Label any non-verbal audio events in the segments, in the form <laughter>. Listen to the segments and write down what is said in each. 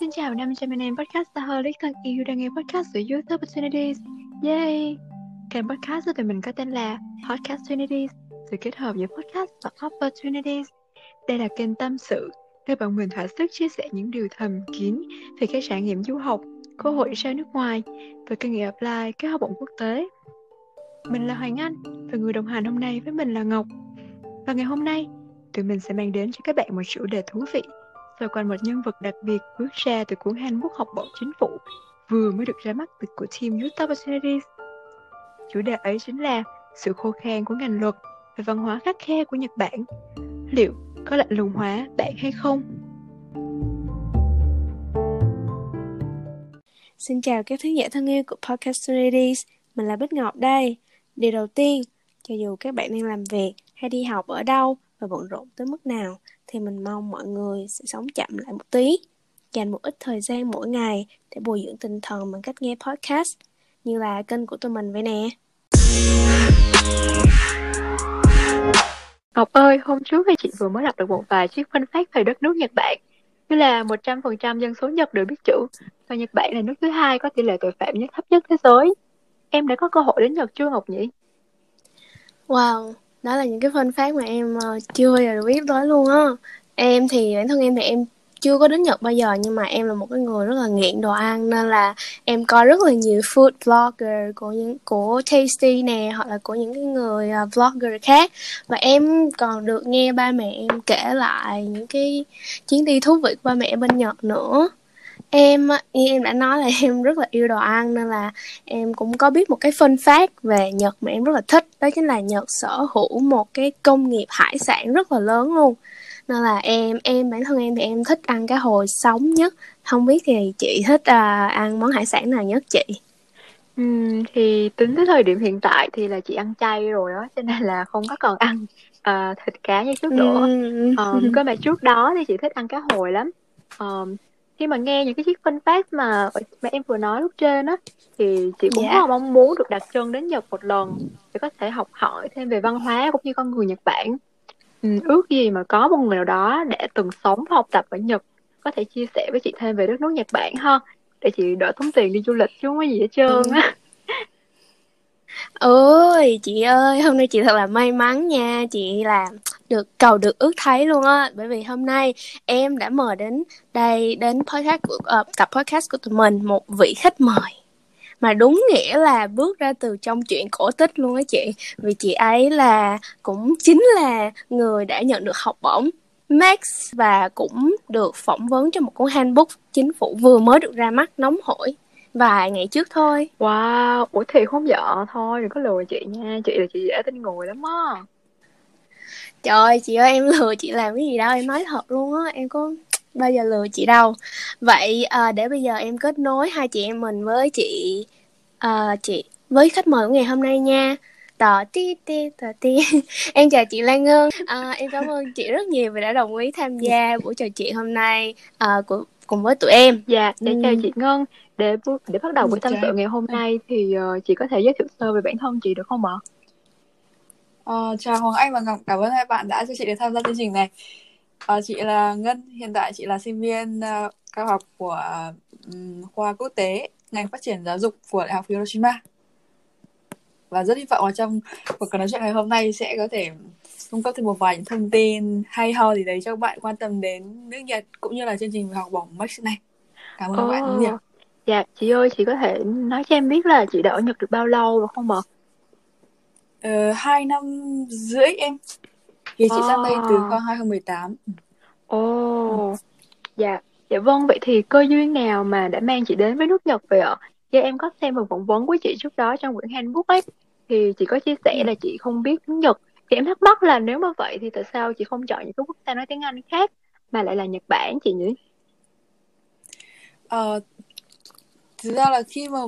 Xin chào 500 anh em podcastaholic thân yêu đang nghe podcast của Youth Opportunities. Yay! Kênh podcast của tụi mình có tên là Podcast Opportunities, sự kết hợp giữa podcast và Opportunities. Đây là kênh tâm sự, nơi bọn mình thỏa sức chia sẻ những điều thầm kín về các trải nghiệm du học, cơ hội ra nước ngoài và kinh nghiệm apply các học bổng quốc tế. Mình là Hoàng Anh và người đồng hành hôm nay với mình là Ngọc. Và ngày hôm nay, tụi mình sẽ mang đến cho các bạn một chủ đề thú vị xoay quanh một nhân vật đặc biệt bước ra từ cuốn handbook học bổng chính phủ vừa mới được ra mắt từ của team Youth Opportunities. Chủ đề ấy chính là sự khô khan của ngành luật và văn hóa khắc khe của Nhật Bản. Liệu có lạnh lùng hóa bạn hay không? Xin chào các thính giả thân yêu của Podcast Opportunities. Mình là Bích Ngọc đây. Điều đầu tiên, cho dù các bạn đang làm việc hay đi học ở đâu và bận rộn tới mức nào, thì mình mong mọi người sẽ sống chậm lại một tí, dành một ít thời gian mỗi ngày để bồi dưỡng tinh thần bằng cách nghe podcast như là kênh của tụi mình vậy nè. Ngọc ơi, hôm trước thì chị vừa mới đọc được một vài chiếc phân phát về đất nước Nhật Bản. Như là 100% dân số Nhật đều biết chữ, và Nhật Bản là nước thứ hai có tỷ lệ tội phạm nhất thấp nhất thế giới. Em đã có cơ hội đến Nhật chưa Ngọc nhỉ? Wow, đó là những cái phân phát mà em ờ, chưa bao giờ được biết tới luôn á. Em thì, bản thân em thì em chưa có đến Nhật bao giờ, nhưng mà em là một cái người rất là nghiện đồ ăn, nên là em coi rất là nhiều food vlogger của những, của Tasty nè, hoặc là của những cái người blogger vlogger khác. Và em còn được nghe ba mẹ em kể lại những cái chuyến đi thú vị của ba mẹ bên Nhật nữa em như em đã nói là <laughs> em rất là yêu đồ ăn nên là em cũng có biết một cái phân phát về Nhật mà em rất là thích. Đó chính là Nhật sở hữu một cái công nghiệp hải sản rất là lớn luôn. Nên là em em bản thân em thì em thích ăn cá hồi sống nhất. Không biết thì chị thích uh, ăn món hải sản nào nhất chị? Ừ, thì tính tới thời điểm hiện tại thì là chị ăn chay rồi đó cho nên là không có còn ăn uh, thịt cá như trước nữa. Ừ. um, cơ mà trước đó thì chị thích ăn cá hồi lắm. Um, khi mà nghe những cái chiếc phân phát mà mà em vừa nói lúc trên á thì chị cũng yeah. rất là mong muốn được đặt chân đến Nhật một lần để có thể học hỏi thêm về văn hóa cũng như con người Nhật Bản. Ừ, ước gì mà có một người nào đó để từng sống và học tập ở Nhật có thể chia sẻ với chị thêm về đất nước Nhật Bản hơn để chị đỡ tốn tiền đi du lịch chứ không có gì hết trơn á. Ơi chị ơi hôm nay chị thật là may mắn nha. Chị là được cầu được ước thấy luôn á. Bởi vì hôm nay em đã mời đến đây đến podcast của ờ, uh, tập podcast của tụi mình một vị khách mời. Mà đúng nghĩa là bước ra từ trong chuyện cổ tích luôn á chị. Vì chị ấy là cũng chính là người đã nhận được học bổng Max và cũng được phỏng vấn trong một cuốn handbook chính phủ vừa mới được ra mắt nóng hổi vài ngày trước thôi. Wow ủa thì không vợ? Thôi đừng có lừa chị nha. Chị là chị dễ tin người lắm á trời chị ơi em lừa chị làm cái gì đâu em nói thật luôn á em có bao giờ lừa chị đâu. Vậy à, để bây giờ em kết nối hai chị em mình với chị à, chị với khách mời của ngày hôm nay nha. Tò ti ti tò ti em chào chị Lan Ngân. À, em cảm ơn chị rất nhiều vì đã đồng ý tham gia buổi trò chuyện hôm nay à, của cùng với tụi em. Dạ để ừ. chào chị Ngân. Để để bắt đầu buổi tâm sự ngày hôm nay thì uh, chị có thể giới thiệu sơ về bản thân chị được không ạ? Uh, chào Hoàng Anh và Ngọc, cảm ơn hai bạn đã cho chị được tham gia chương trình này. Uh, chị là Ngân, hiện tại chị là sinh viên uh, cao học của um, khoa quốc tế ngành phát triển giáo dục của Đại học Hiroshima. Và rất hy vọng là trong cuộc nói chuyện ngày hôm nay sẽ có thể cung cấp thêm một vài những thông tin hay ho gì đấy cho các bạn quan tâm đến nước Nhật cũng như là chương trình học bổng Max này. Cảm ơn oh. các bạn rất nhiều. Dạ, chị ơi, chị có thể nói cho em biết là chị đã ở Nhật được bao lâu rồi không ạ? Ờ, hai năm rưỡi em. Thì chị sang đây từ năm 2018. Ồ, oh. dạ, dạ vâng, vậy thì cơ duyên nào mà đã mang chị đến với nước Nhật vậy ạ? Dạ em có xem một phỏng vấn của chị trước đó trong quyển handbook ấy, thì chị có chia sẻ là chị không biết tiếng Nhật. Thì em thắc mắc là nếu mà vậy thì tại sao chị không chọn những cái quốc gia nói tiếng Anh khác mà lại là Nhật Bản chị nhỉ? Ờ, thực ra là khi mà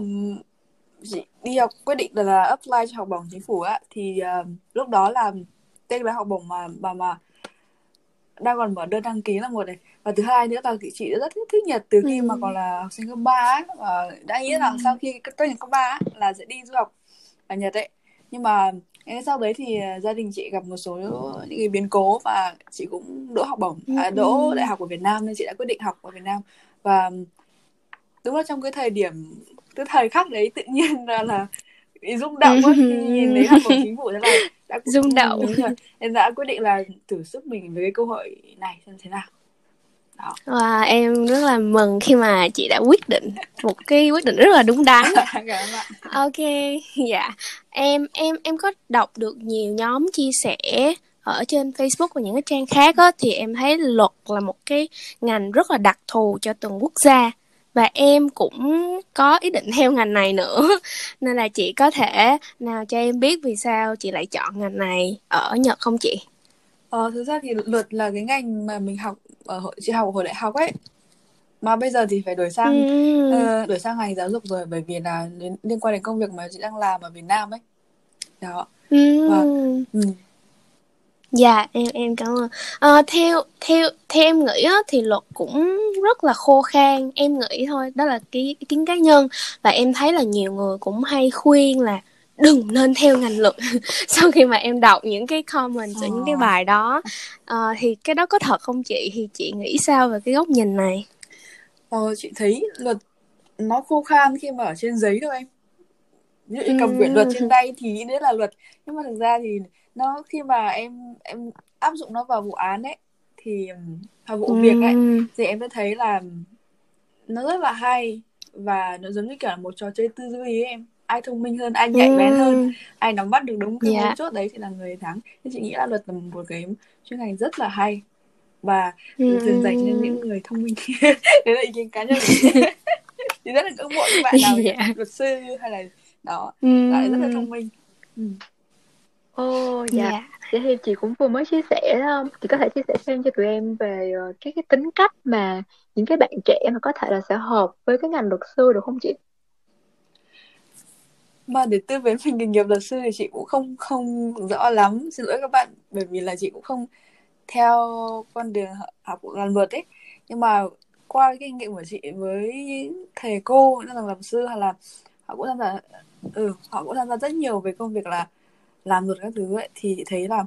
đi học quyết định là apply cho học bổng chính phủ á. Thì uh, lúc đó là tên là học bổng mà mà mà đang còn mở đơn đăng ký là một này. Và thứ hai nữa là chị rất thích, thích Nhật. Từ khi ừ. mà còn là học sinh cấp ba và đã nghĩ ừ. rằng sau khi tốt nghiệp cấp ba là sẽ đi du học ở Nhật ấy. Nhưng mà Thế sau đấy thì gia đình chị gặp một số những cái biến cố và chị cũng đỗ học bổng à, đỗ đại học ở Việt Nam nên chị đã quyết định học ở Việt Nam. Và đúng là trong cái thời điểm cái thời khắc đấy tự nhiên là là bị rung động quá khi nhìn thấy học bổng chính phủ thế này đã rung động em đã quyết định là thử sức mình với cái cơ hội này xem thế nào đó. Wow, em rất là mừng khi mà chị đã quyết định một cái quyết định rất là đúng đắn. <laughs> ok, dạ. Em em em có đọc được nhiều nhóm chia sẻ ở trên Facebook và những cái trang khác á, thì em thấy luật là một cái ngành rất là đặc thù cho từng quốc gia và em cũng có ý định theo ngành này nữa <laughs> nên là chị có thể nào cho em biết vì sao chị lại chọn ngành này ở Nhật không chị? Ờ, thực ra thì luật là cái ngành mà mình học ở hội chị học ở hồi đại học ấy mà bây giờ thì phải đổi sang ừ. uh, đổi sang ngành giáo dục rồi bởi vì là liên, liên quan đến công việc mà chị đang làm ở Việt Nam ấy đó ừ. và ừ. Dạ em em cảm ơn. À, theo theo theo em nghĩ á, thì luật cũng rất là khô khan. Em nghĩ thôi, đó là cái ý kiến cá nhân. Và em thấy là nhiều người cũng hay khuyên là đừng nên theo ngành luật. <laughs> Sau khi mà em đọc những cái comment ở những cái ờ. bài đó uh, thì cái đó có thật không chị? Thì chị nghĩ sao về cái góc nhìn này? Ờ, chị thấy luật nó khô khan khi mà ở trên giấy thôi em. Dụ cầm quyển luật trên tay thì nghĩ đấy là luật. Nhưng mà thực ra thì nó khi mà em em áp dụng nó vào vụ án ấy thì vào vụ việc ấy thì em sẽ thấy là nó rất là hay và nó giống như kiểu là một trò chơi tư duy ấy em ai thông minh hơn ai nhạy bén hơn ai nắm bắt được đúng cái yeah. mấu chốt đấy thì là người thắng nên chị nghĩ là luật là một cái chuyên ngành rất là hay và ừ. thường dành cho những người thông minh <laughs> đấy là ý kiến cá nhân <laughs> <laughs> thì rất là ngưỡng mộ các bạn nào yeah. luật sư hay là đó mm. lại rất là thông minh ừ. Ồ, oh, dạ. Yeah. Vậy thì chị cũng vừa mới chia sẻ đó. Chị có thể chia sẻ thêm cho tụi em về uh, cái cái tính cách mà những cái bạn trẻ mà có thể là sẽ hợp với cái ngành luật sư được không chị? mà để tư vấn về nghề nghiệp luật sư thì chị cũng không không rõ lắm xin lỗi các bạn bởi vì là chị cũng không theo con đường học của làm luật ấy nhưng mà qua cái kinh nghiệm của chị với thầy cô đang làm luật sư hay là họ cũng tham gia ừ họ cũng tham gia rất nhiều về công việc là làm luật các thứ ấy thì thấy là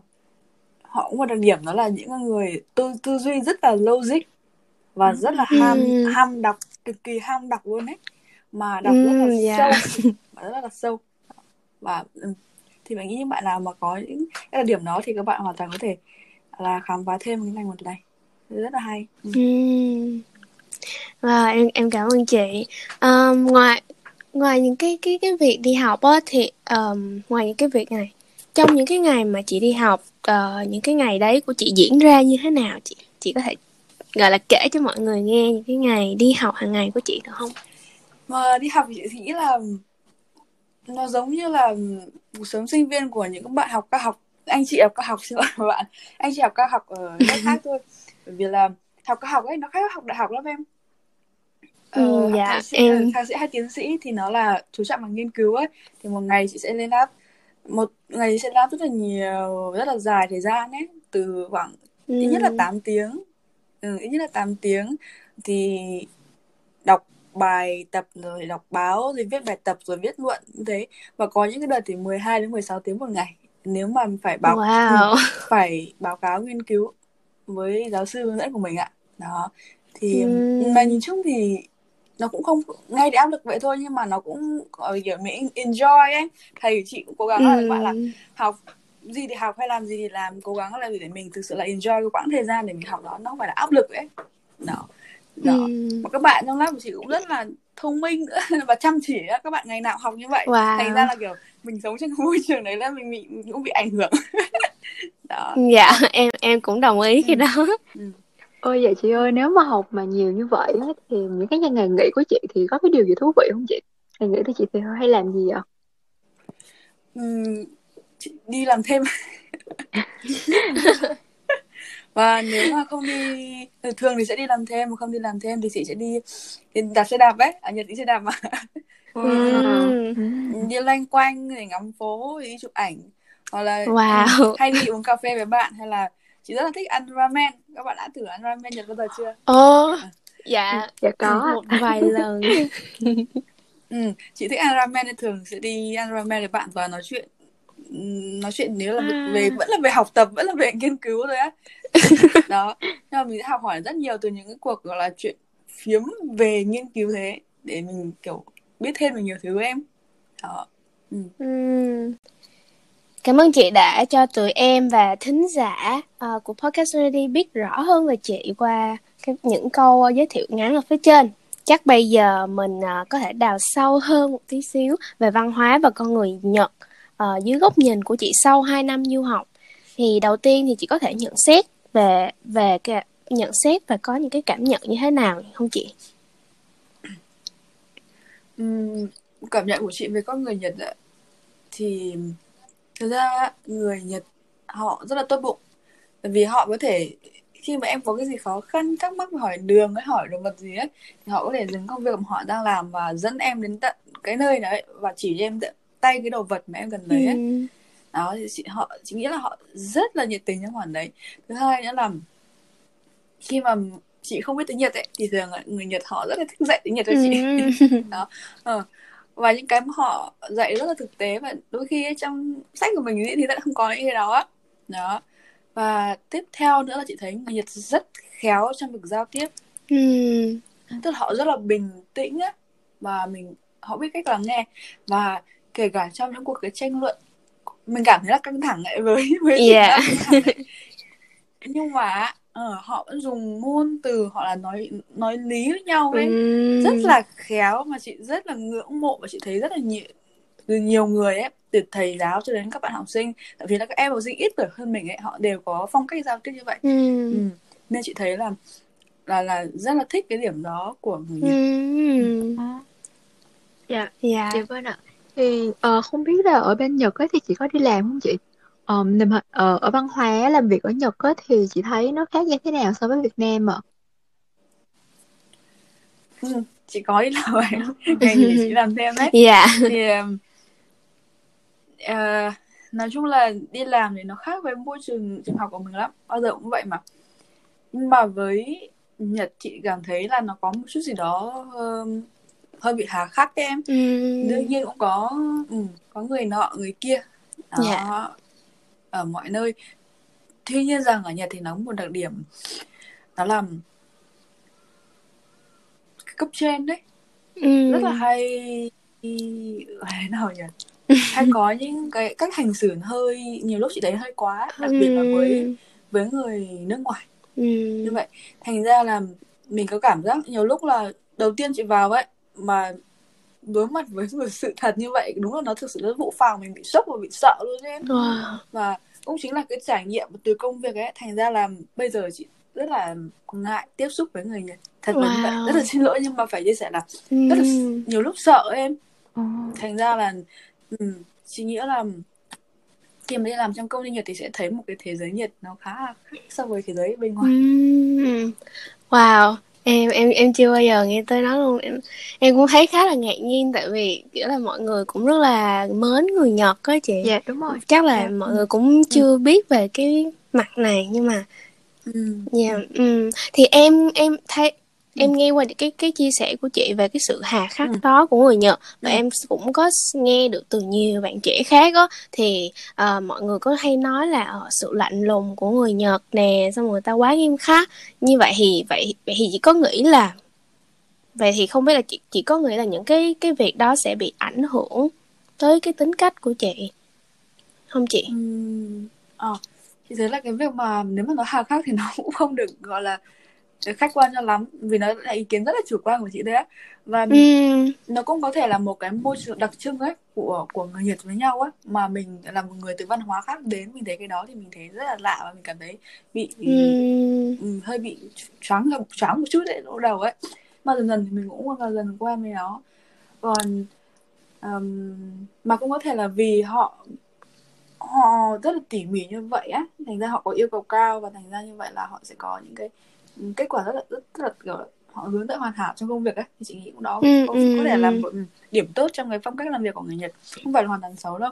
họ cũng có đặc điểm đó là những người tư tư duy rất là logic và rất là ham ừ. ham đọc cực kỳ ham đọc luôn ấy mà đọc rất là yeah. Ừ, dạ. sâu <laughs> và rất là sâu và ừ, thì mình nghĩ những bạn nào mà có những cái đặc điểm đó thì các bạn hoàn toàn có thể là khám phá thêm cái ngành luật này rất là hay ừ. Wow, em em cảm ơn chị. Um, ngoài ngoài những cái cái cái việc đi học á thì um, ngoài những cái việc này trong những cái ngày mà chị đi học uh, những cái ngày đấy của chị diễn ra như thế nào chị? Chị có thể gọi là kể cho mọi người nghe những cái ngày đi học hàng ngày của chị được không? mà đi học chị nghĩ là nó giống như là cuộc sống sinh viên của những bạn học các học anh chị học các học xin lỗi bạn. Anh chị học các học ở <laughs> nơi khác thôi. Bởi vì là học các học ấy nó khác học đại học lắm em. Ờ, ừ, dạ, thạc sĩ, em... thạc sĩ hay tiến sĩ thì nó là chú trọng vào nghiên cứu ấy. Thì một ngày chị sẽ lên lab một ngày sẽ lab rất là nhiều rất là dài thời gian ấy từ khoảng ừ. ít nhất là 8 tiếng ừ, ít nhất là 8 tiếng thì đọc bài tập rồi đọc báo rồi viết bài tập rồi viết luận như thế và có những cái đợt thì 12 đến 16 tiếng một ngày nếu mà phải báo wow. <laughs> phải báo cáo nghiên cứu với giáo sư hướng dẫn của mình ạ đó thì uhm. mà nhìn chung thì nó cũng không ngay để áp lực vậy thôi nhưng mà nó cũng kiểu mình enjoy ấy. Thầy chị cũng cố gắng là bạn là học gì thì học hay làm gì thì làm cố gắng là để mình thực sự là enjoy cái quãng thời gian để mình học đó. Nó không phải là áp lực ấy. Đó. Đó. Ừ. mà các bạn trong lớp của chị cũng rất là thông minh nữa <laughs> và chăm chỉ các bạn ngày nào học như vậy. Wow. thành ra là kiểu mình sống trong môi trường đấy là mình, mình cũng bị ảnh hưởng. <laughs> Đó. Dạ em em cũng đồng ý ừ. cái đó. Ừ. ôi vậy chị ơi nếu mà học mà nhiều như vậy thì những cái ngày nghỉ của chị thì có cái điều gì thú vị không chị? Ngày nghỉ thì chị thì hay làm gì ạ? Ừ, chị đi làm thêm. <laughs> Và nếu mà không đi thường thì sẽ đi làm thêm mà không đi làm thêm thì chị sẽ đi, đi đạp xe đạp ấy ở nhật đi xe đạp mà. <laughs> Wow. đi loanh quanh để ngắm phố đi chụp ảnh. Hoặc là wow. hay đi uống cà phê với bạn hay là chị rất là thích ăn ramen. Các bạn đã thử ăn ramen nhật bao giờ chưa? Ồ oh, dạ. Dạ có. Một vài lần. <laughs> Ừ, chị thích ăn ramen nên thường sẽ đi ăn ramen với bạn và nói chuyện. Nói chuyện nếu là À. về vẫn là về học tập vẫn là về nghiên cứu thôi á. <laughs> Đó. Nhưng mà mình sẽ học hỏi rất nhiều từ những cái cuộc gọi là chuyện phiếm về nghiên cứu thế để mình kiểu biết thêm được nhiều thứ em. Đó. Ừ. Cảm ơn chị đã cho tụi em và thính giả uh, của podcast Ready biết rõ hơn về chị qua cái, những câu ờ, giới thiệu ngắn ở phía trên. Chắc bây giờ mình uh, có thể đào sâu hơn một tí xíu về văn hóa và con người Nhật uh, dưới góc nhìn của chị sau 2 năm du học. Thì đầu tiên thì chị có thể nhận xét về về cái nhận xét và có những cái cảm nhận như thế nào không chị? Uhm, cảm nhận của chị về con người Nhật ạ, thì thực ra người Nhật họ rất là tốt bụng bởi vì họ có thể khi mà em có cái gì khó khăn thắc mắc hỏi đường hay hỏi đồ vật gì ấy thì họ có thể dừng công việc mà họ đang làm và dẫn em đến tận cái nơi đấy và chỉ cho em tay cái đồ vật mà em cần lấy ấy Ừm. đó thì chị họ chị nghĩ là họ rất là nhiệt tình trong khoản đấy thứ hai nữa là khi mà chị không biết tiếng Nhật ấy thì thường người Nhật họ rất là thích dạy tiếng Nhật cho chị Ừm. <laughs> đó ờ. Và những cái mà họ dạy rất là thực tế và đôi khi trong sách của mình thì lại không có những cái đó. Đó. Và tiếp theo nữa là chị thấy người Nhật rất khéo trong việc giao tiếp. Ừm. tức là họ rất là bình tĩnh á và mình họ biết cách lắng nghe. Và kể cả trong những cuộc cái tranh luận mình cảm thấy là căng thẳng ấy với với Yeah. nhưng mà ờ, họ vẫn dùng ngôn từ họ là nói nói lý với nhau ấy Ừm. rất là khéo mà chị rất là ngưỡng mộ và chị thấy rất là nhiều từ nhiều người ấy từ thầy giáo cho đến các bạn học sinh tại vì là các em học sinh ít tuổi hơn mình ấy họ đều có phong cách giao tiếp như vậy Ừm. ừ. nên chị thấy là là là rất là thích cái điểm đó của người Nhật Ừm. Dạ, Dạ. dạ vâng ạ. Thì ờ, không biết là ở bên Nhật ấy thì chị có đi làm không chị? Ờ, niềm hạnh- ờ, ở văn hóa làm việc ở Nhật á thì chị thấy nó khác như thế nào so với Việt Nam ạ? ừ. chị có đi làm vậy <laughs> ngày nghỉ chị làm thêm đấy Dạ. thì um, ờ, nói chung là đi làm thì nó khác với môi trường trường học của mình lắm bao giờ cũng vậy mà nhưng mà với Nhật chị cảm thấy là nó có một chút gì đó um, hơi bị hà khắc em Ừm. đương nhiên cũng có ừ, có người nọ người kia đó Dạ. Ở mọi nơi tuy nhiên rằng ở Nhật thì nó có một đặc điểm đó là cái cấp trên đấy Ừm. rất là hay hay nào nhỉ hay có những cái cách hành xử hơi nhiều lúc chị thấy hơi quá đặc biệt là với Ừm. với người nước ngoài Ừm. như vậy thành ra là mình có cảm giác nhiều lúc là đầu tiên chị vào ấy mà đối mặt với một sự thật như vậy đúng là nó thực sự rất vụ phòng mình bị sốc và bị sợ luôn ấy Wow. và cũng chính là cái trải nghiệm từ công việc ấy thành ra là bây giờ chị rất là ngại tiếp xúc với người Nhật thật là như vậy Wow. rất là xin lỗi nhưng mà phải chia sẻ là rất là Ừm. nhiều lúc sợ em thành ra là ừ, chị nghĩ là khi mà đi làm trong công ty Nhật thì sẽ thấy một cái thế giới Nhật nó khá là khác so với thế giới bên ngoài Ừm. Wow. Em em em chưa bao giờ nghe tới nó luôn. Em em cũng thấy khá là ngạc nhiên tại vì kiểu là mọi người cũng rất là mến người Nhật á chị. Dạ đúng rồi. Chắc là Dạ. mọi người cũng chưa biết về cái mặt này nhưng mà ừ. Dạ, ừm. Thì em em thấy em nghe qua cái cái chia sẻ của chị về cái sự hà khắc Ừ. đó của người Nhật và Ừ. em cũng có nghe được từ nhiều bạn trẻ khác á thì ờ, mọi người có hay nói là ờ, sự lạnh lùng của người Nhật nè xong người ta quá nghiêm khắc như vậy thì vậy vậy thì chị có nghĩ là vậy thì không biết là chị chị có nghĩ là những cái cái việc đó sẽ bị ảnh hưởng tới cái tính cách của chị không chị? Ừm, Ờ, chị thấy là cái việc mà nếu mà nó hà khắc thì nó <laughs> cũng không được gọi là khách quan cho lắm vì nó là ý kiến rất là chủ quan của chị đấy á và Ừm, nó cũng có thể là một cái môi trường đặc trưng ấy của của người Nhật với nhau á mà mình là một người từ văn hóa khác đến mình thấy cái đó thì mình thấy rất là lạ và mình cảm thấy bị ừm, ừ, hơi bị choáng choáng một chút đấy đầu ấy. Mà dần dần thì mình cũng dần dần quen với nó. Còn ừm, mà cũng có thể là vì họ họ rất là tỉ mỉ như vậy á thành ra họ có yêu cầu cao và thành ra như vậy là họ sẽ có những cái ừ, kết quả rất là rất, rất là kiểu họ hướng tới hoàn hảo trong công việc ấy thì chị nghĩ cũng đó Ừ, có, ừ, có thể là ừ. một ừ, điểm tốt trong cái phong cách làm việc của người Nhật không phải là hoàn toàn xấu đâu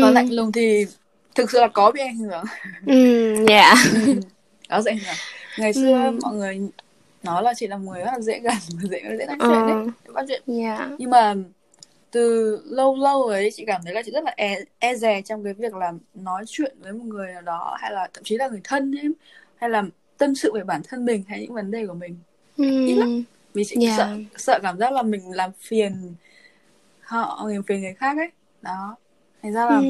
còn lạnh lùng thì thực sự là có bị ảnh hưởng ừm, dạ. Ừ, <laughs> có dễ ảnh hưởng ngày xưa Ừ. mọi người nói là chị là người rất là dễ gần <laughs> dễ dễ nói Ờ. chuyện đấy dễ bắt chuyện Dạ. nhưng mà từ lâu lâu ấy chị cảm thấy là chị rất là e, e dè trong cái việc là nói chuyện với một người nào đó hay là thậm chí là người thân ấy hay là tâm sự về bản thân mình hay những vấn đề của mình. Ít lắm. Vì chị Dạ. sợ sợ cảm giác là mình làm phiền họ làm phiền người khác ấy. Đó. Thành ra là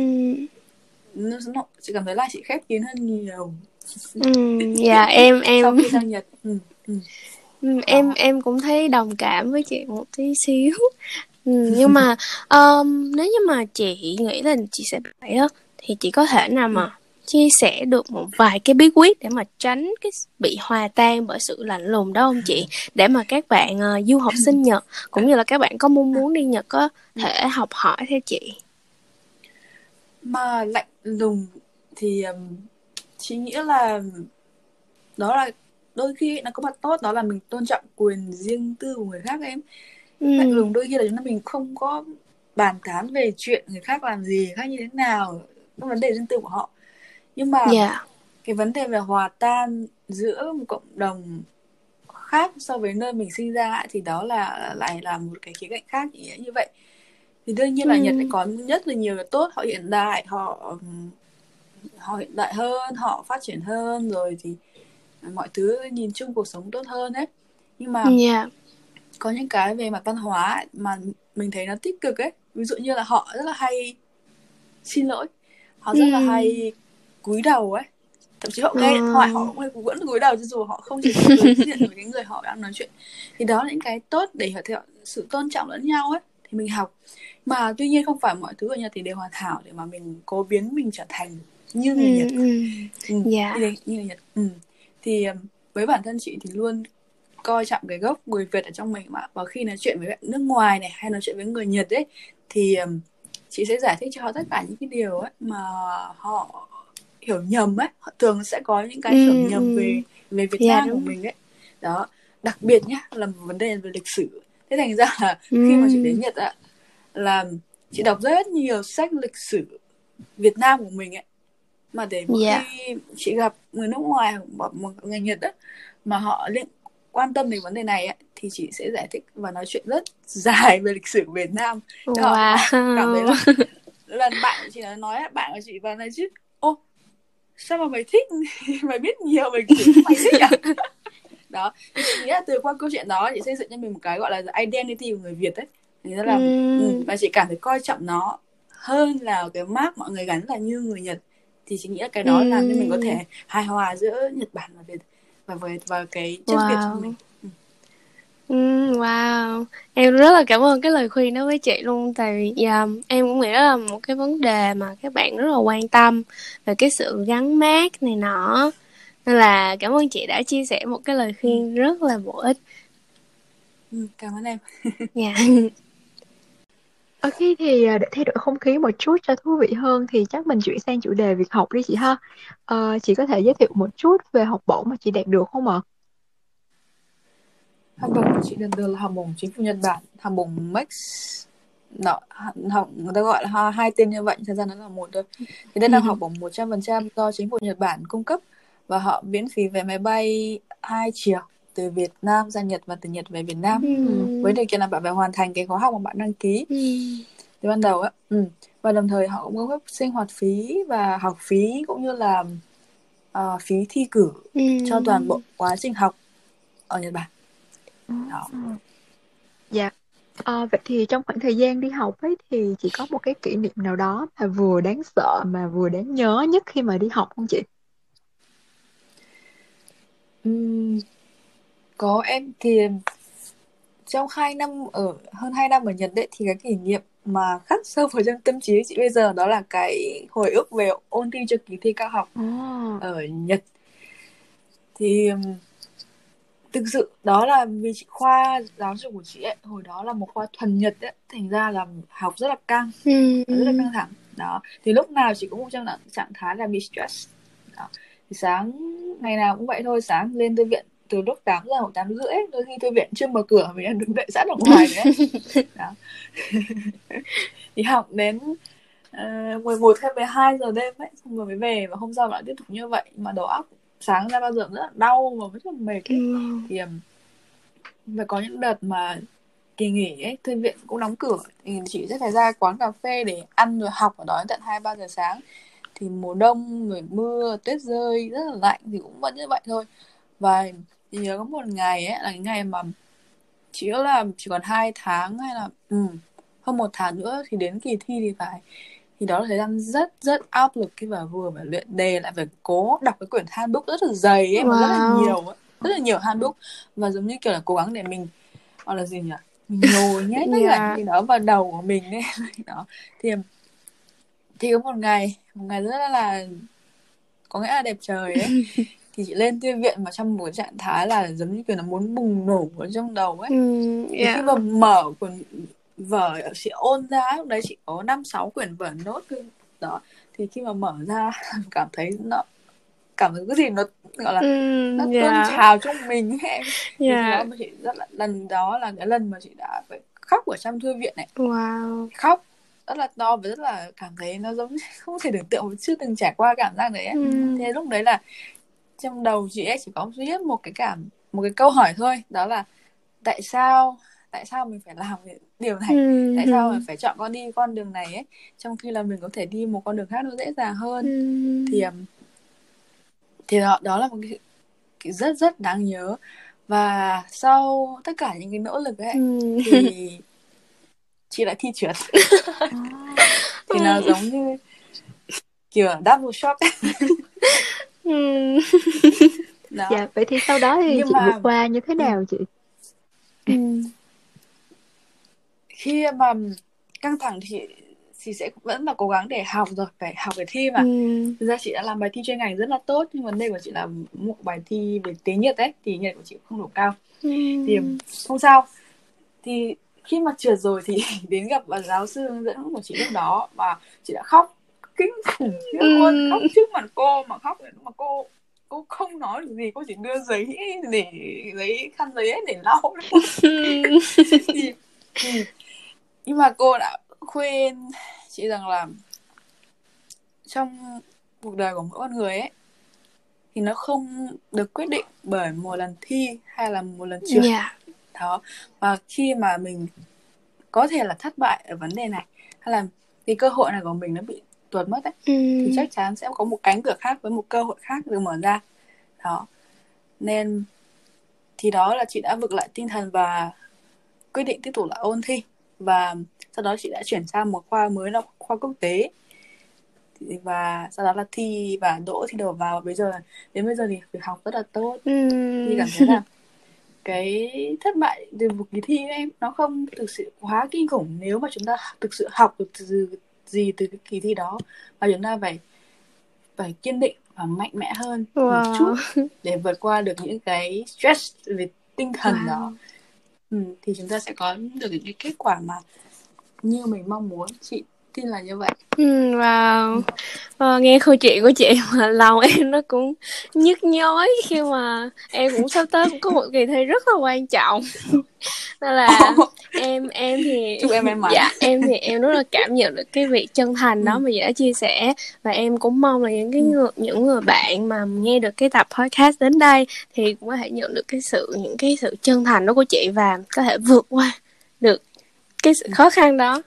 nó, nó, chị cảm thấy là chị khép kín hơn nhiều. Ừm, <laughs> dạ em em sau khi sang Nhật ừ, ừ. Em em cũng thấy đồng cảm với chị một tí xíu. Nhưng mà <laughs> um, nếu như mà chị nghĩ là chị sẽ vậy á thì chị có thể nào mà chia sẻ được một vài cái bí quyết để mà tránh cái bị hòa tan bởi sự lạnh lùng đó không chị để mà các bạn ờ, du học sinh Nhật cũng như là các bạn có mong muốn đi Nhật có thể học hỏi theo chị? Mà lạnh lùng thì um, chị nghĩ là đó là đôi khi nó có mặt tốt đó là mình tôn trọng quyền riêng tư của người khác em. Lạnh Ừm, lùng đôi khi là chúng ta mình không có bàn tán về chuyện người khác làm gì khác như thế nào vấn đề riêng tư của họ nhưng mà dạ. cái vấn đề về hòa tan giữa một cộng đồng khác so với nơi mình sinh ra thì đó là lại là một cái khía cạnh khác như vậy. Thì đương nhiên là Nhật lại Ừm, có rất là nhiều cái tốt họ hiện đại họ họ hiện đại hơn họ phát triển hơn rồi thì mọi thứ nhìn chung cuộc sống tốt hơn ấy. Nhưng mà dạ. có những cái về mặt văn hóa ấy, mà mình thấy nó tích cực ấy. Ví dụ như là họ rất là hay xin lỗi họ rất là Ừm, hay cúi đầu ấy. Thậm chí họ nghe điện thoại họ cũng hay vẫn cúi đầu cho dù họ không tiếp đối diện với cái người họ đang nói chuyện. Thì đó là những cái tốt để họ thể sự tôn trọng lẫn nhau ấy thì mình học. Mà tuy nhiên không phải mọi thứ ở Nhật thì đều hoàn hảo để mà mình cố biến mình trở thành như người Nhật. Ừm, ừ, dạ như, thế, như người Nhật. Ừ. thì um, với bản thân chị thì luôn coi trọng cái gốc người Việt ở trong mình mà. Và khi nói chuyện với bạn nước ngoài này hay nói chuyện với người Nhật ấy thì um, chị sẽ giải thích cho họ tất cả những cái điều ấy mà họ hiểu nhầm ấy họ thường sẽ có những cái hiểu Ừm, nhầm về ừm, về Việt dạ Nam của mình ấy. Đó đặc biệt nhá là một vấn đề về lịch sử. Thế thành ra là khi mà chị đến Nhật á là chị đọc rất nhiều sách lịch sử Việt Nam của mình ấy. Mà để một dạ. khi chị gặp người nước ngoài hoặc một người Nhật á mà họ liên quan tâm đến vấn đề này ấy, thì chị sẽ giải thích và nói chuyện rất <laughs> dài về lịch sử Việt Nam. Họ cảm thấy wow là <laughs> lần bạn của chị nó nói á, bạn của chị vào này chứ ô sao mà mày thích? <laughs> Mày biết nhiều về lịch sử mày thích à? <laughs> Đó thì chị nghĩ là từ qua câu chuyện đó chị xây dựng cho mình một cái gọi là identity của người Việt ấy. Thì là ừ, Ừm, và chị cảm thấy coi trọng nó hơn là cái mark mọi người gắn là như người Nhật. Thì chị nghĩ là cái đó làm cho mình có ừm, thể hài hòa giữa Nhật Bản và Việt và với và cái chất Việt trong wow. mình ừ. Ừm, wow em rất là cảm ơn cái lời khuyên đó với chị luôn tại vì dạ, em cũng nghĩ đó là một cái vấn đề mà các bạn rất là quan tâm về cái sự gắn mác này nọ nên là cảm ơn chị đã chia sẻ một cái lời Ừ. khuyên rất là bổ ích Ừ, cảm ơn em <laughs> dạ Ok thì à, để thay đổi không khí một chút cho thú vị hơn thì chắc mình chuyển sang chủ đề việc học đi chị ha. Ờ, chị có thể giới thiệu một chút về học bổng mà chị đạt được không ạ? Học bổng của chị lần được là học bổng chính phủ Nhật Bản học bổng Max. Nó học người ta gọi là hai, tên như vậy thật ra nó là một thôi. Thì đây là học bổng 100% do chính phủ Nhật Bản cung cấp và họ miễn phí vé máy bay hai chiều từ Việt Nam ra Nhật và từ Nhật về Việt Nam. Ừm, với điều kiện là bạn phải hoàn thành cái khóa học mà bạn đăng ký. Ừm, từ ban đầu á ừ. và đồng thời họ cũng cung cấp sinh hoạt phí và học phí cũng như là ờ, phí thi cử cho toàn bộ quá trình học ở Nhật Bản đó Dạ. Ờ, vậy thì trong khoảng thời gian đi học ấy thì chị có một cái kỷ niệm nào đó mà vừa đáng sợ mà vừa đáng nhớ nhất khi mà đi học không chị? Có em thì trong 2 năm ở hơn 2 năm ở Nhật đấy thì cái kỷ niệm mà khắc sâu vào trong tâm trí chị bây giờ đó là cái hồi ức về ôn thi cho kỳ thi cao học Ồ. ở Nhật thì thực sự đó là vì chị khoa giáo dục của chị ấy hồi đó là một khoa thuần Nhật ấy thành ra là học rất là căng Ừm, rất là căng thẳng đó thì lúc nào chị cũng trong trạng trạng thái là bị stress đó. thì sáng ngày nào cũng vậy thôi sáng lên thư viện từ lúc 8 giờ hoặc 8 rưỡi đôi khi thư viện chưa mở cửa mình đã đứng đợi sẵn ở ngoài đấy <laughs> đó. <laughs> thì học đến uh, 11 hay 12 giờ đêm ấy xong rồi mới về và hôm sau lại tiếp tục như vậy mà đầu óc sáng ra bao giờ rất là đau và rất là mệt ấy. Ừm. thì um, phải có những đợt mà kỳ nghỉ ấy thư viện cũng đóng cửa thì chị sẽ phải ra quán cà phê để ăn rồi học ở đó tận hai ba giờ sáng thì mùa đông rồi mưa tuyết rơi rất là lạnh thì cũng vẫn như vậy thôi và thì nhớ có một ngày ấy là cái ngày mà chỉ là chỉ còn hai tháng hay là ừ, hơn một tháng nữa thì đến kỳ thi thì phải thì đó là thời gian rất rất áp lực khi mà vừa phải luyện đề lại phải cố đọc cái quyển handbook rất là dày ấy wow. rất là nhiều ấy rất là nhiều handbook và giống như kiểu là cố gắng để mình gọi là gì nhỉ mình nhồi nhét tất cả yeah. những đó vào đầu của mình ấy <laughs> đó thì thì có một ngày một ngày rất là có nghĩa là đẹp trời ấy <laughs> thì chị lên thư viện mà trong một trạng thái là giống như kiểu là muốn bùng nổ ở trong đầu ấy mm, yeah. khi mà mở quyển vở chị ôn ra lúc đấy chị có năm sáu quyển vở nốt đó thì khi mà mở ra <laughs> cảm thấy nó cảm thấy cái gì nó gọi là mm, nó yeah. tuôn trào trong mình ấy thì đó mà chị rất là lần đó là cái lần mà chị đã phải khóc ở trong thư viện này wow. khóc rất là to và rất là cảm thấy nó giống <laughs> không thể tưởng tượng chưa từng trải qua cảm giác đấy ấy. Mm. thế lúc đấy là trong đầu chị ấy chỉ có duy nhất một cái cảm một cái câu hỏi thôi đó là tại sao tại sao mình phải làm điều này? Ừ. tại sao mình phải chọn con đi con đường này ấy? Trong khi là mình có thể đi một con đường khác nó dễ dàng hơn. Ừ. thì thì đó, đó là một cái, cái rất rất đáng nhớ. Và sau tất cả những cái nỗ lực ấy ừ. thì <laughs> chị lại thi trượt. <laughs> Thì nó giống như kiểu double shock <laughs> đó. dạ vậy thì sau đó thì Nhưng chị mà... vượt qua như thế nào chị? Ừ. khi mà căng thẳng thì thì sẽ vẫn là cố gắng để học rồi phải học để thi mà ừ. thực ra chị đã làm bài thi chuyên ngành rất là tốt nhưng vấn đề của chị là một bài thi về tiếng nhật ấy thì nhật của chị không đủ cao ừ. thì không sao thì khi mà trượt rồi thì <laughs> đến gặp bà giáo sư hướng dẫn của chị lúc đó và chị đã khóc kinh khủng khiếp ừ. luôn khóc trước mặt cô mà khóc mà cô cô không nói được gì cô chỉ đưa giấy để giấy khăn giấy ấy để lau <laughs> <laughs> thì, thì, nhưng mà cô đã khuyên chị rằng là trong cuộc đời của mỗi con người ấy thì nó không được quyết định bởi một lần thi hay là một lần trượt. Yeah. đó. Và khi mà mình có thể là thất bại ở vấn đề này hay là cái cơ hội này của mình nó bị tuột mất ấy ừ. thì chắc chắn sẽ có một cánh cửa khác với một cơ hội khác được mở ra. Đó. Nên thì đó là chị đã vực lại tinh thần và quyết định tiếp tục là ôn thi và sau đó chị đã chuyển sang một khoa mới là khoa quốc tế và sau đó là thi và đỗ thi đầu vào bây giờ đến bây giờ thì việc học rất là tốt ừ. thì cảm thấy là cái thất bại từ một kỳ thi em nó không thực sự quá kinh khủng nếu mà chúng ta thực sự học được từ gì từ cái kỳ thi đó và chúng ta phải phải kiên định và mạnh mẽ hơn wow. một chút để vượt qua được những cái stress về tinh thần wow. đó ừ, thì chúng ta sẽ có được những cái kết quả mà như mình mong muốn. Chị tin là như vậy. Ừ, wow ờ, nghe câu chuyện của chị mà <laughs> lòng em nó cũng nhức nhói khi mà em cũng sắp tới cũng có một kỳ thi rất là quan trọng. <laughs> Nên là em em thì <laughs> chúc em may mắn. Dạ em thì em rất là cảm nhận được cái việc chân thành đó ừ. mà chị đã chia sẻ. Và em cũng mong là những cái ừ. người những người bạn mà nghe được cái tập podcast đến đây thì cũng có thể nhận được cái sự những cái sự chân thành đó của chị và có thể vượt qua được cái sự khó khăn đó.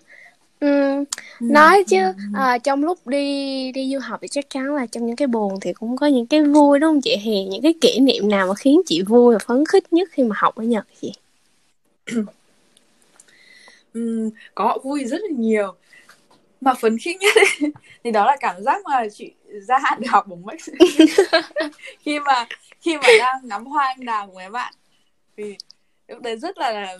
Ừ, nói chứ à, trong lúc đi đi du học thì chắc chắn là trong những cái buồn thì cũng có những cái vui đúng không chị? Thì những cái kỷ niệm nào mà khiến chị vui và phấn khích nhất khi mà học ở Nhật chị <clears throat> um, có vui rất là nhiều. Mà phấn khích nhất ấy, <laughs> thì đó là cảm giác mà chị ra hạn được học bổng Max <laughs> khi mà khi mà đang ngắm hoa anh đào của mấy bạn thì lúc đấy rất là,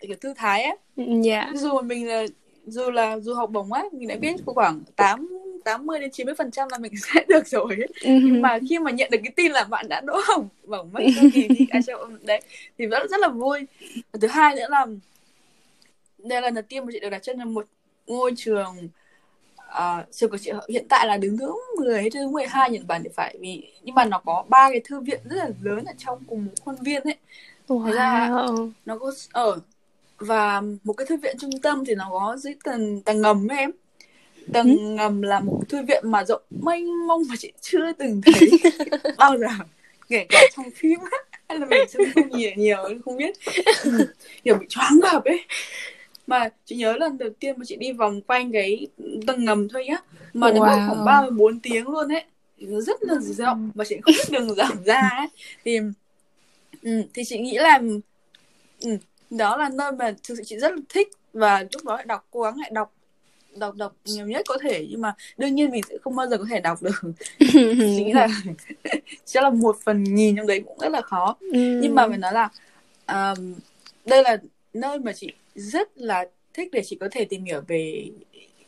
kiểu thư thái ấy. Yeah. Dù mình là dù là dù học bổng á mình đã biết khoảng 8 80 đến 90 phần trăm là mình <laughs> sẽ được rồi ấy. Nhưng mà khi mà nhận được cái tin là bạn đã đỗ học bổng mất kỳ thì à, đấy thì rất rất là vui. Và thứ hai nữa là đây là lần đầu tiên mà chị được đặt chân vào một ngôi trường uh, trường của chị hiện tại là đứng thứ 10 hay thứ 12 Nhật Bản thì phải vì nhưng mà nó có ba cái thư viện rất là lớn ở trong cùng một khuôn viên ấy. Wow. Thế ra nó có ở và một cái thư viện trung tâm thì nó có dưới tầng tầng ngầm ấy em. Tầng ừ. ngầm là một thư viện mà rộng mênh mông mà chị chưa từng thấy <laughs> bao giờ. Kể cả trong phim hay là mình xem không nhiều nhiều không biết. <laughs> Kiểu bị choáng ngợp ấy mà chị nhớ lần đầu tiên mà chị đi vòng quanh cái tầng ngầm thôi nhá. Mà nó mất khoảng ba bốn tiếng luôn ấy. Nó rất là rộng và chị không biết đường giảm ra ấy. Thì ừ, thì chị nghĩ là ừ, đó là nơi mà thực sự chị rất là thích. Và lúc đó lại đọc cố gắng lại đọc đọc đọc nhiều nhất có thể. Nhưng mà đương nhiên mình sẽ không bao giờ có thể đọc được. <laughs> Chị nghĩ là <laughs> chắc là một phần nghìn trong đấy cũng rất là khó. Ừ. nhưng mà phải nói là um, đây là nơi mà chị rất là thích để chị có thể tìm hiểu về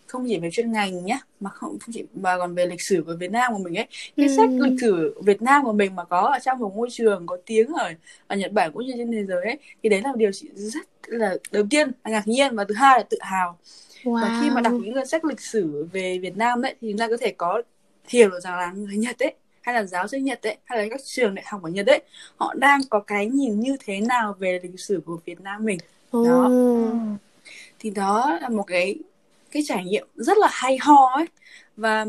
không chỉ về chuyên ngành nhé mà không, không chỉ mà còn về lịch sử của Việt Nam của mình ấy cái ừ. sách lịch sử Việt Nam của mình mà có ở trong một môi trường có tiếng ở ở Nhật Bản cũng như trên thế giới ấy thì đấy là điều chị rất là đầu tiên là ngạc nhiên và thứ hai là tự hào wow. và khi mà đọc những sách lịch sử về Việt Nam ấy thì chúng ta có thể có hiểu được rằng là người Nhật ấy hay là giáo sư Nhật ấy hay là các trường đại học ở Nhật ấy họ đang có cái nhìn như thế nào về lịch sử của Việt Nam mình đó. Thì đó là một cái cái trải nghiệm rất là hay ho ấy. Và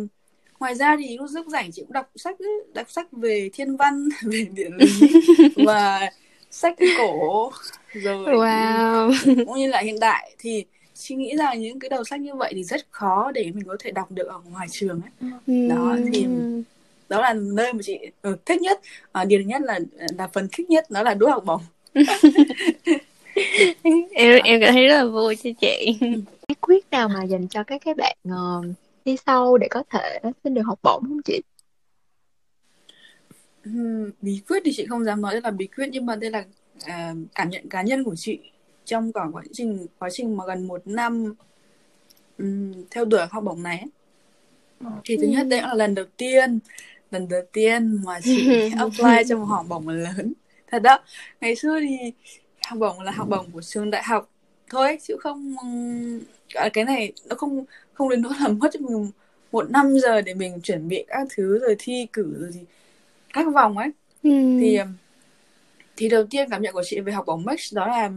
ngoài ra thì lúc lúc rảnh chị cũng đọc sách đọc sách về thiên văn <laughs> về địa lý <laughs> và sách cổ. Rồi wow. cũng như là hiện đại. Thì chị nghĩ rằng những cái đầu sách như vậy thì rất khó để mình có thể đọc được ở ngoài trường ấy. Đó thì đó là nơi mà chị ừ, thích nhất. À, điều nhất là là phần thích nhất đó là đỗ học bổng <laughs> em em cảm thấy rất là vui cho chị. <laughs> Bí quyết nào mà dành cho các cái bạn uh, đi sau để có thể xin được học bổng không chị? Uhm, bí quyết thì chị không dám nói là bí quyết nhưng mà đây là uh, cảm nhận cá nhân của chị trong cả quá trình quá trình mà gần một năm um, theo đuổi học bổng này. Thì thứ nhất đấy là lần đầu tiên lần đầu tiên mà chị <laughs> apply cho một học bổng lớn. Thật đó ngày xưa thì học bổng là học bổng của trường đại học thôi chứ không cái này nó không không đến nỗi là <laughs> mất cho mình một năm giờ để mình chuẩn bị các thứ rồi thi cử rồi gì các vòng ấy. Ừ. thì thì đầu tiên cảm nhận của chị về học bổng Max đó là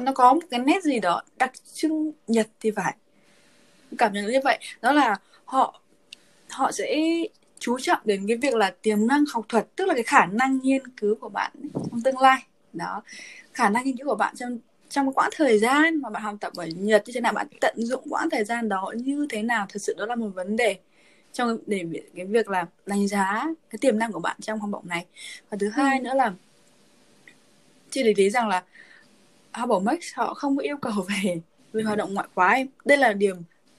nó có một cái nét gì đó đặc trưng Nhật thì phải. Cảm nhận như vậy đó là họ họ sẽ chú trọng đến cái việc là tiềm năng học thuật tức là cái khả năng nghiên cứu của bạn trong tương lai đó. Khả năng nghiên cứu của bạn trong trong quãng thời gian mà bạn học tập ở Nhật như thế nào bạn tận dụng quãng thời gian đó như thế nào thật sự đó là một vấn đề trong để cái việc là đánh giá cái tiềm năng của bạn trong học bổng này. Và thứ hai ừ. nữa là chị để thấy rằng là học bổng Max họ không có yêu cầu về về hoạt động ngoại khóa em. Đây là điểm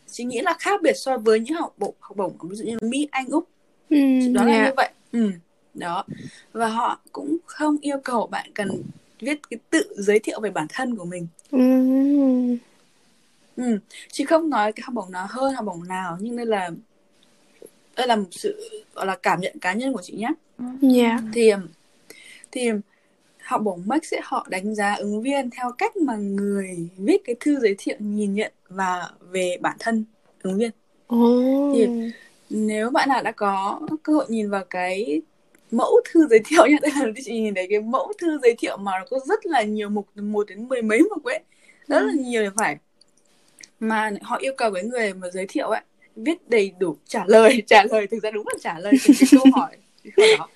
chị nghĩ là khác biệt so với những học bổng học bổng ví dụ như Mỹ Anh Úc. Ừ, đó là yeah. như vậy. Ừ đó và họ cũng không yêu cầu bạn cần viết cái tự giới thiệu về bản thân của mình ừ. ừ. chị không nói cái học bổng nào hơn học bổng nào nhưng đây là đây là một sự gọi là cảm nhận cá nhân của chị nhé yeah. thì thì học bổng Max sẽ họ đánh giá ứng viên theo cách mà người viết cái thư giới thiệu nhìn nhận và về bản thân ứng viên oh. thì nếu bạn nào đã có cơ hội nhìn vào cái mẫu thư giới thiệu nha <laughs> đây là chị nhìn thấy cái mẫu thư giới thiệu mà nó có rất là nhiều mục một đến mười mấy mục ấy. Rất là ừ. nhiều để phải. Mà họ yêu cầu cái người mà giới thiệu ấy viết đầy đủ trả lời <laughs> trả lời thực ra đúng là trả lời những câu hỏi đó.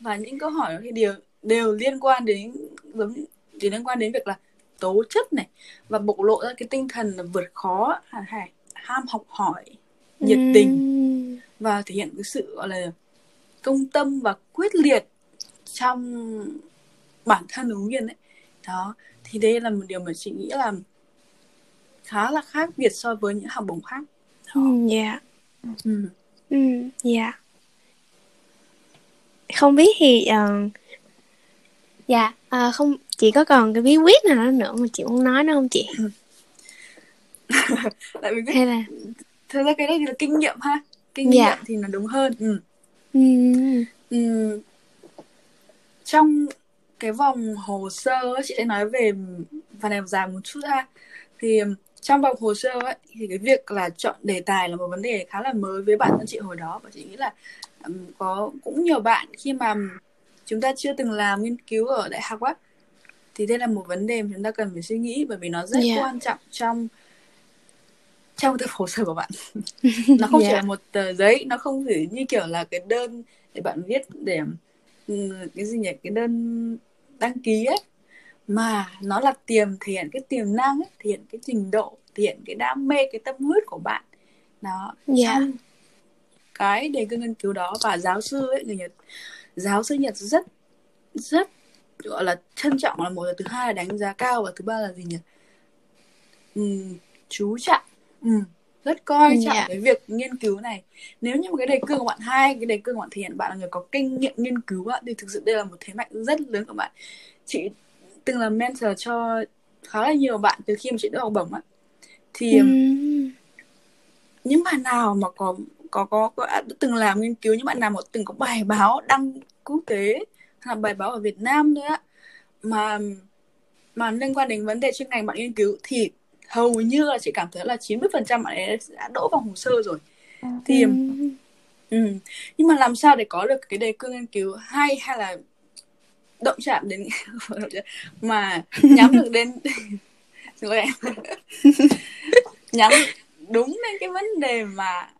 Và những câu hỏi thì đều đều liên quan đến giống chỉ liên quan đến việc là tố chất này và bộc lộ ra cái tinh thần là vượt khó hay ham học hỏi nhiệt tình. Và thể hiện cái sự gọi là công tâm và quyết liệt trong bản thân ứng viên ấy đó thì đây là một điều mà chị nghĩ là khá là khác biệt so với những học bổng khác đó. Ừ, dạ ừ. ừ dạ không biết thì uh, dạ uh, không chị có còn cái bí quyết nào nữa mà chị muốn nói nữa không chị <laughs> tại vì hay là thực ra cái đây thì là kinh nghiệm ha kinh dạ. nghiệm thì nó đúng hơn ừ. Ừ. Ừ. trong cái vòng hồ sơ chị sẽ nói về phần này dài một chút ha thì trong vòng hồ sơ ấy, thì cái việc là chọn đề tài là một vấn đề khá là mới với bản thân chị hồi đó và chị nghĩ là um, có cũng nhiều bạn khi mà chúng ta chưa từng làm nghiên cứu ở đại học á thì đây là một vấn đề mà chúng ta cần phải suy nghĩ bởi vì nó rất yeah. quan trọng trong trong tập hồ sơ của bạn <laughs> nó không yeah. chỉ là một tờ giấy nó không chỉ như kiểu là cái đơn để bạn viết để ừ, cái gì nhỉ cái đơn đăng ký ấy mà nó là tiềm thể hiện cái tiềm năng ấy, thể hiện cái trình độ thể hiện cái đam mê cái tâm huyết của bạn đó Dạ. trong cái đề cương nghiên cứu đó và giáo sư ấy người Nhật giáo sư Nhật rất rất gọi là trân trọng là một là thứ hai là đánh giá cao và thứ ba là gì nhỉ Ừm, chú trọng Ừm, rất coi trọng Dạ. cái việc nghiên cứu này nếu như một cái đề cương của bạn hai cái đề cương của bạn thể hiện bạn là người có kinh nghiệm nghiên cứu á, thì thực sự đây là một thế mạnh rất lớn của bạn chị từng là mentor cho khá là nhiều bạn từ khi mà chị được học bổng á thì Ừm. những bạn nào mà có có có, có đã từng làm nghiên cứu những bạn nào mà từng có bài báo đăng quốc tế hay là bài báo ở Việt Nam nữa á, mà mà liên quan đến vấn đề chuyên ngành bạn nghiên cứu thì hầu như là chị cảm thấy là 90% bạn ấy đã đỗ vào hồ sơ rồi thì Ừm. ừ. nhưng mà làm sao để có được cái đề cương nghiên cứu hay hay là động chạm đến <laughs> mà nhắm được đến <laughs> em <laughs> nhắm đúng đến cái vấn đề mà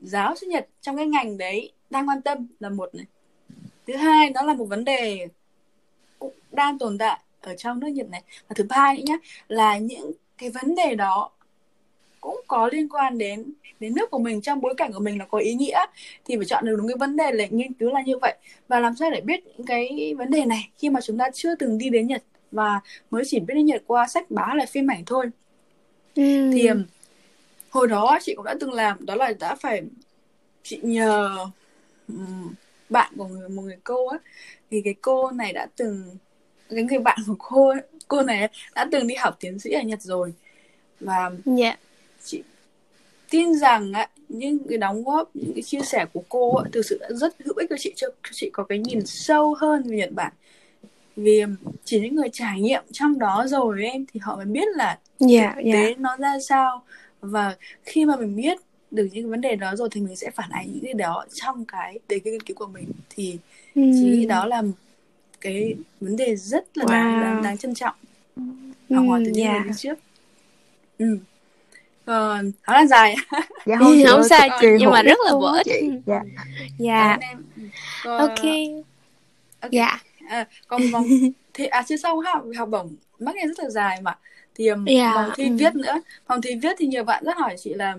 giáo sư Nhật trong cái ngành đấy đang quan tâm là một này thứ hai nó là một vấn đề cũng đang tồn tại ở trong nước Nhật này và thứ ba nữa nhé là những cái vấn đề đó cũng có liên quan đến đến nước của mình trong bối cảnh của mình nó có ý nghĩa thì phải chọn được đúng cái vấn đề để nghiên cứu là như vậy. Và làm sao để biết những cái vấn đề này khi mà chúng ta chưa từng đi đến Nhật và mới chỉ biết đến Nhật qua sách báo là phim ảnh thôi. Ừm. thì um, hồi đó chị cũng đã từng làm đó là đã phải chị nhờ um, bạn của người, một người cô á. Thì cái cô này đã từng cái người bạn của cô ấy, cô này đã từng đi học tiến sĩ ở Nhật rồi và Dạ. chị tin rằng á, những cái đóng góp những cái chia sẻ của cô á, thực sự đã rất hữu ích cho chị cho cho chị có cái nhìn sâu hơn về Nhật Bản vì chỉ những người trải nghiệm trong đó rồi em thì họ mới biết là Dạ, thực dạ. tế nó ra sao và khi mà mình biết được những cái vấn đề đó rồi thì mình sẽ phản ánh những cái đó trong cái đề nghiên cứu của mình thì chị nghĩ Ừm. đó là cái vấn đề rất là Wow. đáng, đáng, đáng trân trọng. Học hỏi từ Ừm, những dạ. người đi trước. Ừ. còn khá là dài. <laughs> Dạ không chị không sao chị nhưng mà rất là bổ ích. dạ. Dạ. Em. Còn, ok. Dạ. À, còn vòng <laughs> thì à chưa xong ha. Học bổng mắc nghe rất là dài mà. Thì um, Dạ, vòng thi ừ. viết nữa. Vòng thi viết thì nhiều bạn rất hỏi chị là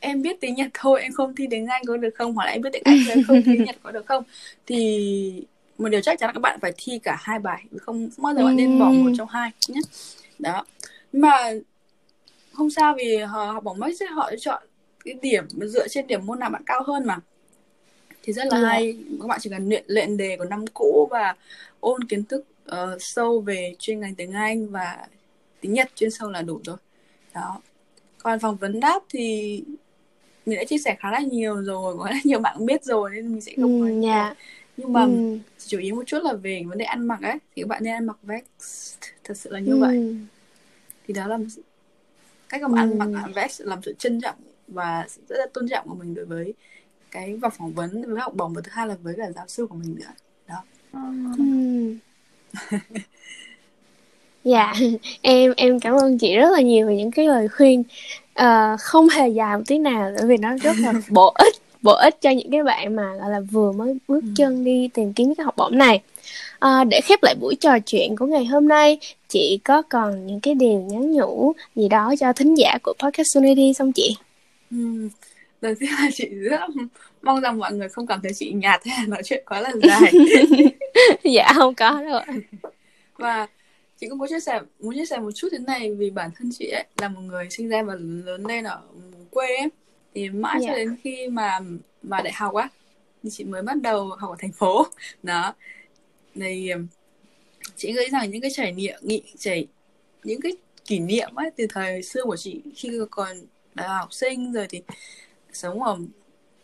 em biết tiếng Nhật thôi em không thi tiếng Anh có được không? Hoặc là em biết tiếng Anh thôi em không? Thi tiếng Nhật có được không? Thì một điều chắc chắn là các bạn phải thi cả hai bài không, không bao giờ bạn nên bỏ một trong hai nhé. Đó. Nhưng mà không sao vì họ học bổng Max ấy, họ chọn cái điểm dựa trên điểm môn nào bạn cao hơn mà. Thì rất là Dạ. hay. Các bạn chỉ cần luyện luyện đề của năm cũ và ôn kiến thức ờ, sâu về chuyên ngành tiếng Anh và tiếng Nhật chuyên sâu là đủ rồi. Đó. Còn phỏng vấn đáp thì mình đã chia sẻ khá là nhiều rồi có là nhiều bạn biết rồi nên mình sẽ không nhiều. dạ nhưng mà Ừm. chủ yếu một chút là về vấn đề ăn mặc ấy thì các bạn nên ăn mặc vest. Thật sự là như vậy. Ừm. thì đó là cách mà bạn ăn mặc vest làm sự trân trọng và rất là tôn trọng của mình đối với cái vòng phỏng vấn với học bổng và thứ hai là với cả giáo sư của mình nữa. Đó. Ừm. Dạ, <laughs> em em cảm ơn chị rất là nhiều về những cái lời khuyên. Ờ, không hề dài một tí nào bởi vì nó rất là bổ ích bổ ích cho những cái bạn mà gọi là vừa mới bước Ừ. chân đi tìm kiếm cái học bổng này Ờ, để khép lại buổi trò chuyện của ngày hôm nay chị có còn những cái điều nhắn nhủ gì đó cho thính giả của podcast Unity không chị? Ừm, đầu tiên là chị rất mong rằng mọi người không cảm thấy chị nhạt hay là nói chuyện quá là dài <laughs> dạ không có đâu và chị cũng muốn chia sẻ muốn chia sẻ một chút thế này vì bản thân chị ấy là một người sinh ra và lớn lên ở quê ấy thì mãi cho Dạ. đến khi mà mà đại học á thì chị mới bắt đầu học ở thành phố <laughs> đó thì chị nghĩ rằng những cái trải nghiệm nghị trải những cái kỷ niệm ấy từ thời xưa của chị khi còn là học sinh rồi thì sống ở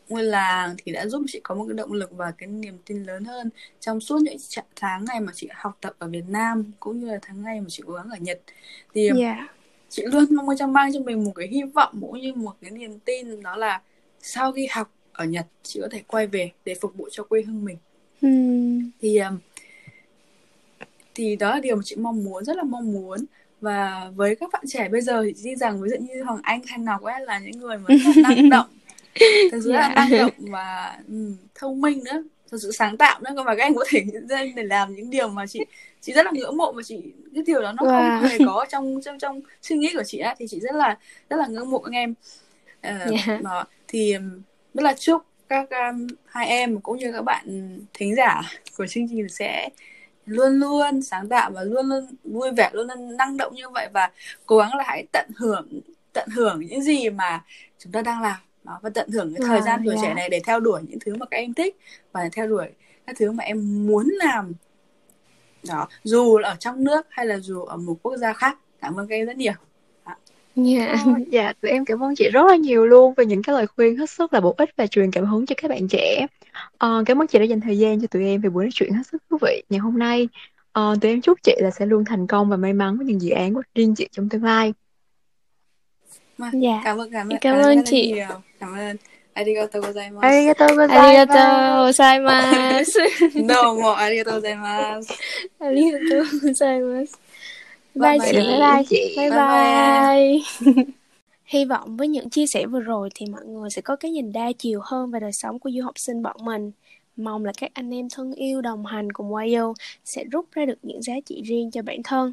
ngôi làng thì đã giúp chị có một cái động lực và cái niềm tin lớn hơn trong suốt những tháng ngày mà chị học tập ở Việt Nam cũng như là tháng ngày mà chị cố gắng ở Nhật thì Dạ. Chị luôn mong cho mang cho mình một cái hy vọng cũng như một cái niềm tin đó là sau khi học ở Nhật chị có thể quay về để phục vụ cho quê hương mình Ừm. thì um, thì đó là điều mà chị mong muốn rất là mong muốn và với các bạn trẻ bây giờ thì chị rằng ví dụ như Hoàng Anh hay Ngọc ấy là những người mà rất là năng <laughs> động thực sự là Dạ. năng động và ừ, thông minh nữa thật sự sáng tạo nữa mà các anh có thể ra để làm những điều mà chị chị rất là ngưỡng mộ mà chị cái điều đó nó wow. không hề có trong trong trong suy nghĩ của chị á thì chị rất là rất là ngưỡng mộ các em uh, yeah. mà thì rất là chúc các um, hai em cũng như các bạn thính giả của chương trình sẽ luôn luôn sáng tạo và luôn luôn vui vẻ luôn luôn năng động như vậy và cố gắng là hãy tận hưởng tận hưởng những gì mà chúng ta đang làm đó, và tận hưởng cái thời à, gian tuổi yeah. trẻ này để theo đuổi những thứ mà các em thích và theo đuổi các thứ mà em muốn làm đó dù là ở trong nước hay là dù ở một quốc gia khác cảm ơn các em rất nhiều Yeah. Oh, dạ, tụi em cảm ơn chị rất là nhiều luôn về những cái lời khuyên hết sức là bổ ích và truyền cảm hứng cho các bạn trẻ. Uh, cảm ơn chị đã dành thời gian cho tụi em về buổi nói chuyện hết sức thú vị ngày hôm nay. Uh, tụi em chúc chị là sẽ luôn thành công và may mắn với những dự án của riêng chị trong tương lai. Mà, dạ. Cảm ơn cảm ơn cảm ơn chị. Nhiều. Cảm ơn. Arigatou gozaimasu. Arigatou gozaimasu. Arigatou gozaimasu. <laughs> no mo arigatou gozaimasu. Arigatou gozaimasu. Bye, bye, chị. Bye bye chị. Bye bye. bye. <laughs> Hy vọng với những chia sẻ vừa rồi thì mọi người sẽ có cái nhìn đa chiều hơn về đời sống của du học sinh bọn mình. Mong là các anh em thân yêu đồng hành cùng YO sẽ rút ra được những giá trị riêng cho bản thân.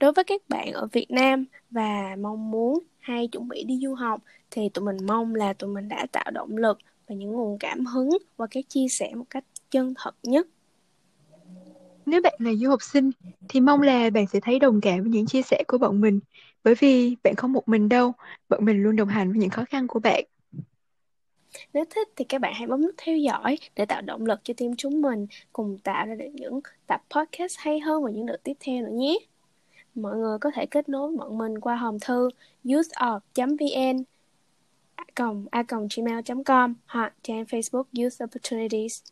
Đối với các bạn ở Việt Nam và mong muốn hay chuẩn bị đi du học thì tụi mình mong là tụi mình đã tạo động lực và những nguồn cảm hứng qua các chia sẻ một cách chân thật nhất nếu bạn là du học sinh thì mong là bạn sẽ thấy đồng cảm với những chia sẻ của bọn mình bởi vì bạn không một mình đâu, bọn mình luôn đồng hành với những khó khăn của bạn. Nếu thích thì các bạn hãy bấm nút theo dõi để tạo động lực cho team chúng mình cùng tạo ra được những tập podcast hay hơn vào những đợt tiếp theo nữa nhé. Mọi người có thể kết nối với bọn mình qua hòm thư youthorg.vn còng a còng gmail.com hoặc trang Facebook Youth Opportunities.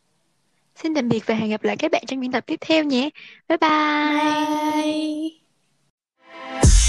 Xin tạm biệt và hẹn gặp lại các bạn trong biên tập tiếp theo nhé. Bye bye. bye.